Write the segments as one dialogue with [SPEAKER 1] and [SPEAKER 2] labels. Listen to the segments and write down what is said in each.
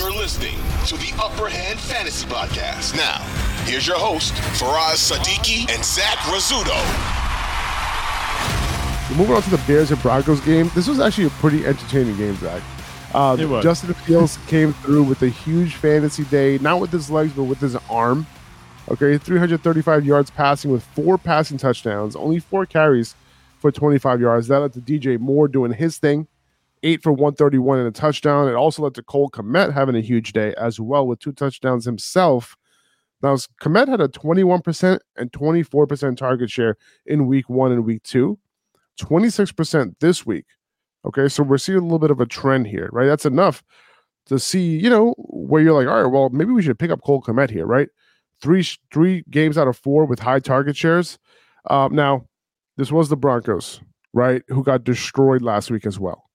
[SPEAKER 1] You're listening to the Upper Hand Fantasy Podcast. Now, here's your host, Faraz Siddiqi and Zach Rizzuto.
[SPEAKER 2] Moving on to the Bears and Broncos game. This was actually a pretty entertaining game, Zach. Uh,
[SPEAKER 3] It was.
[SPEAKER 2] Justin Fields came through with a huge fantasy day, not with his legs, but with his arm. Okay, 335 yards passing with four passing touchdowns, only four carries for 25 yards. That led to DJ Moore doing his thing, eight for 131 and a touchdown. It also led to Cole Kmet having a huge day as well with two touchdowns himself. Now, Kmet had a 21% and 24% target share in week one and week two, 26% this week. Okay, so we're seeing a little bit of a trend here, right? That's enough to see, you know, where you're like, all right, well, maybe we should pick up Cole Kmet here, right? Three three games out of four with high target shares. Um, now, this was the Broncos, right, who got destroyed last week as well.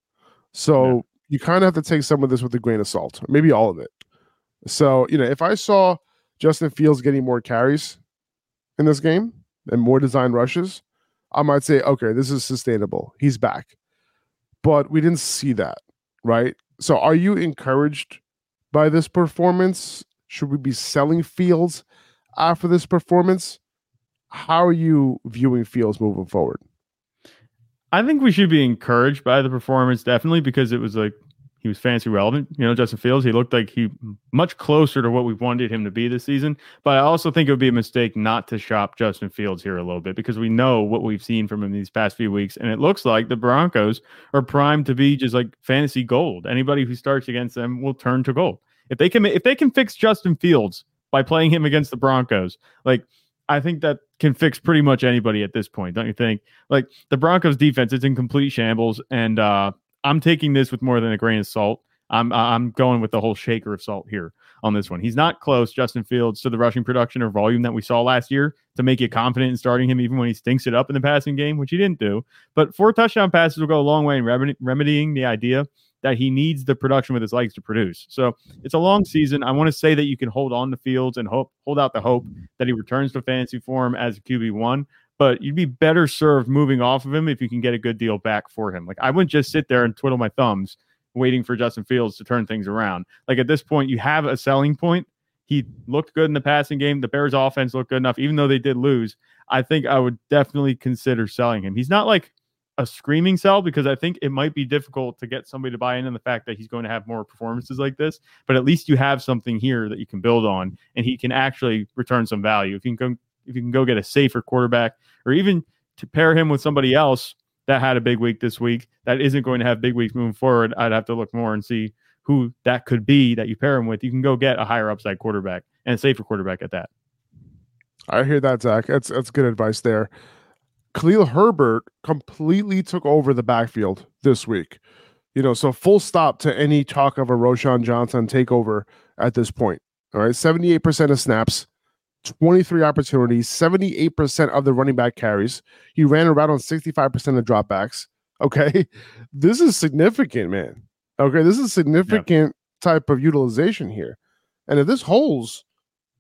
[SPEAKER 2] So
[SPEAKER 3] Yeah.
[SPEAKER 2] you kind of have to take some of this with a grain of salt, maybe all of it. So, you know, if I saw Justin Fields getting more carries in this game and more design rushes, I might say, okay, this is sustainable. He's back. But we didn't see that, right? So are you encouraged by this performance? Should we be selling Fields after this performance? How are you viewing Fields moving forward?
[SPEAKER 3] I think we should be encouraged by the performance, definitely, because it was like he was fancy relevant. You know, Justin Fields, he looked like he much closer to what we wanted him to be this season. But I also think it would be a mistake not to shop Justin Fields here a little bit because we know what we've seen from him these past few weeks. And it looks like the Broncos are primed to be just like fantasy gold. Anybody who starts against them will turn to gold. If they can if they can fix Justin Fields by playing him against the Broncos, like I think that can fix pretty much anybody at this point, don't you think? Like the Broncos defense is in complete shambles, and uh, I'm taking this with more than a grain of salt. I'm I'm going with the whole shaker of salt here on this one. He's not close, Justin Fields, to the rushing production or volume that we saw last year to make you confident in starting him, even when he stinks it up in the passing game, which he didn't do. But four touchdown passes will go a long way in remedy- remedying the idea that he needs the production with his legs to produce. So it's a long season. I want to say that you can hold on to Fields and hope hold out the hope that he returns to fantasy form as a QB one. But you'd be better served moving off of him if you can get a good deal back for him. Like I wouldn't just sit there and twiddle my thumbs waiting for Justin Fields to turn things around. Like at this point, you have a selling point. He looked good in the passing game. The Bears offense looked good enough, even though they did lose. I think I would definitely consider selling him. He's not like a screaming sell because I think it might be difficult to get somebody to buy in on the fact that he's going to have more performances like this. But at least you have something here that you can build on, and he can actually return some value. If you can go, if you can go get a safer quarterback, or even to pair him with somebody else that had a big week this week that isn't going to have big weeks moving forward, I'd have to look more and see who that could be that you pair him with. You can go get a higher upside quarterback and a safer quarterback at that.
[SPEAKER 2] I hear that, Zach. That's that's good advice there. Khalil Herbert completely took over the backfield this week. You know, so full stop to any talk of a Roschon Johnson takeover at this point. All right, 78% of snaps, 23 opportunities, 78% of the running back carries. He ran around on 65% of dropbacks. Okay. This is significant, man. Okay. This is significant type of utilization here. And if this holds,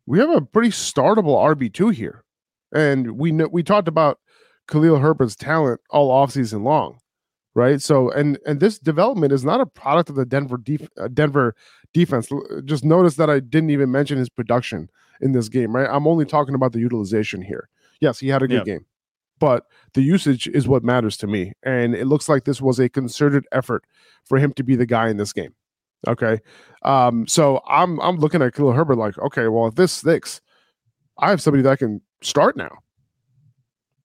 [SPEAKER 2] we have a pretty startable RB2 here. And we know we talked about Khalil Herbert's talent all offseason long, right? So and and this development is not a product of the Denver def- uh, Denver defense. Just notice that I didn't even mention his production in this game, right? I'm only talking about the utilization here. Yes, he had a good
[SPEAKER 3] Yep.
[SPEAKER 2] game. But the usage is what matters to me. And it looks like this was a concerted effort for him to be the guy in this game. Okay. Um, so I'm I'm looking at Khalil Herbert like, okay, well, if this sticks, I have somebody that can start now.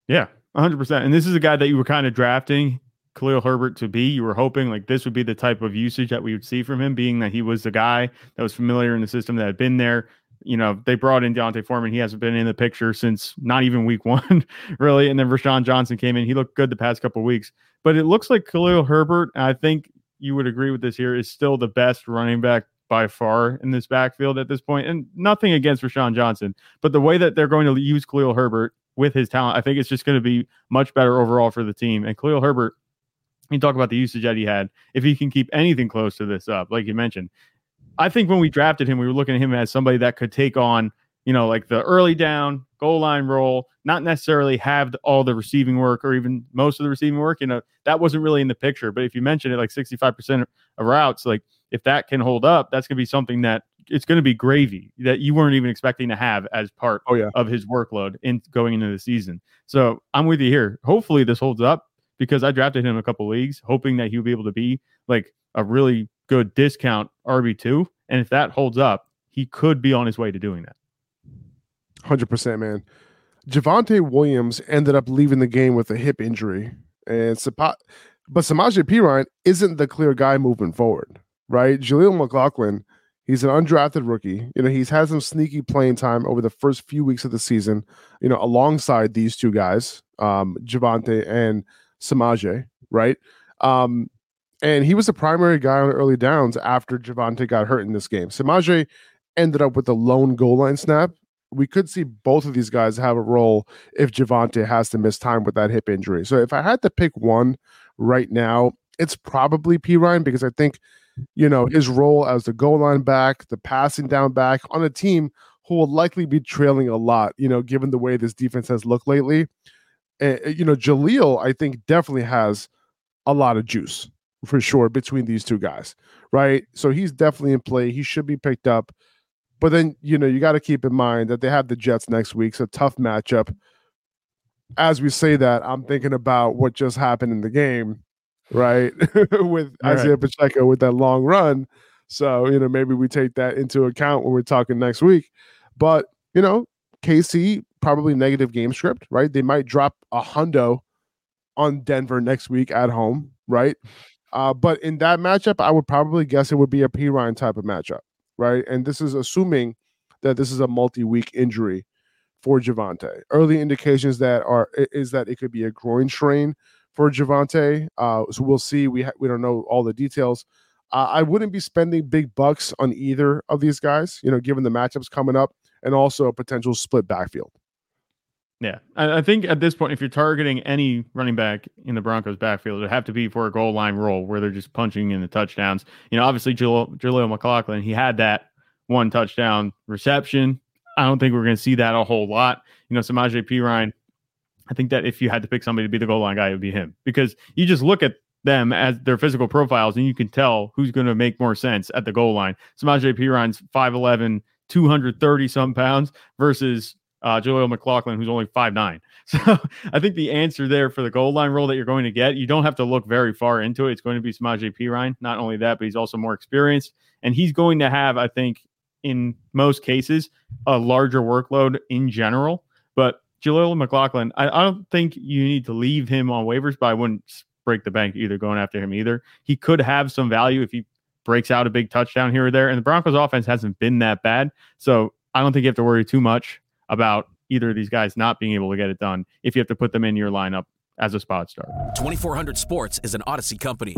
[SPEAKER 3] Yeah, 100%. And this is a guy that you were kind of drafting Khalil Herbert to be. You were hoping like this would be the type of usage that we would see from him, being that he was the guy that was familiar in the system that had been there. You know, they brought in D'Onta Foreman. He hasn't been in the picture since not even week one, really. And then Roschon Johnson came in. He looked good the past couple weeks. But it looks like Khalil Herbert, I think you would agree with this here, is still the best running back by far in this backfield at this point. And nothing against Roschon Johnson, but the way that they're going to use Khalil Herbert with his talent, I think it's just going to be much better overall for the team. And Khalil Herbert, you talk about the usage that he had. If he can keep anything close to this up, like you mentioned, I think when we drafted him, we were looking at him as somebody that could take on, you know, like the early down goal line role, not necessarily have all the receiving work or even most of the receiving work. You know, that wasn't really in the picture. But if you mention it, like 65% of routes, like if that can hold up, that's going to be something that it's going to be gravy that you weren't even expecting to have as part
[SPEAKER 2] oh, yeah.
[SPEAKER 3] of his workload in going into the season. So I'm with you here. Hopefully this holds up because I drafted him a couple leagues, hoping that he'll be able to be like a really good discount RB2. And if that holds up, he could be on his way to doing that.
[SPEAKER 2] 100%, man. Javonte Williams ended up leaving the game with a hip injury. And but Samaje Perine isn't the clear guy moving forward, right? Jaleel McLaughlin, he's an undrafted rookie. You know, he's had some sneaky playing time over the first few weeks of the season, you know, alongside these two guys, um, Javonte and Samaje, right? Um, and he was the primary guy on early downs after Javonte got hurt in this game. Samaje ended up with a lone goal line snap. We could see both of these guys have a role if Javonte has to miss time with that hip injury. So if I had to pick one right now, it's probably Perine because I think, you know, his role as the goal line back, the passing down back on a team who will likely be trailing a lot, you know, given the way this defense has looked lately. You know, Jaleel, I think definitely has a lot of juice for sure between these two guys, right? So he's definitely in play. He should be picked up. But then, you know, you got to keep in mind that they have the Jets next week. So tough matchup. As we say that, I'm thinking about what just happened in the game, right? with right. Isaiah Pacheco with that long run. So, you know, maybe we take that into account when we're talking next week. But, you know, KC probably negative game script, right? They might drop a hundo on Denver next week at home, right? Uh, but in that matchup, I would probably guess it would be a Perine type of matchup right? And this is assuming that this is a multi-week injury for Javonte. Early indications that are is that it could be a groin strain for Javonte. Uh, so we'll see. We ha- we don't know all the details. Uh, I wouldn't be spending big bucks on either of these guys. You know, given the matchups coming up and also a potential split backfield.
[SPEAKER 3] Yeah, I, I, think at this point, if you're targeting any running back in the Broncos backfield, it would have to be for a goal line role where they're just punching in the touchdowns. You know, obviously Jaleel, McLaughlin, he had that one touchdown reception. I don't think we're going to see that a whole lot. You know, Samaje Perine, I think that if you had to pick somebody to be the goal line guy, it would be him because you just look at them as their physical profiles and you can tell who's going to make more sense at the goal line. Samaje Perine's 5'11, 230 some pounds versus uh, Jaleel McLaughlin, who's only five nine. So I think the answer there for the goal line role that you're going to get, you don't have to look very far into it. It's going to be Samaje Perine. Not only that, but he's also more experienced. And he's going to have, I think, in most cases, a larger workload in general. But Jaleel McLaughlin, I, I don't think you need to leave him on waivers, but I wouldn't break the bank either going after him either. He could have some value if he breaks out a big touchdown here or there. And the Broncos offense hasn't been that bad. So I don't think you have to worry too much about either of these guys not being able to get it done if you have to put them in your lineup as a spot start.
[SPEAKER 4] 2400 Sports is an Audacy company.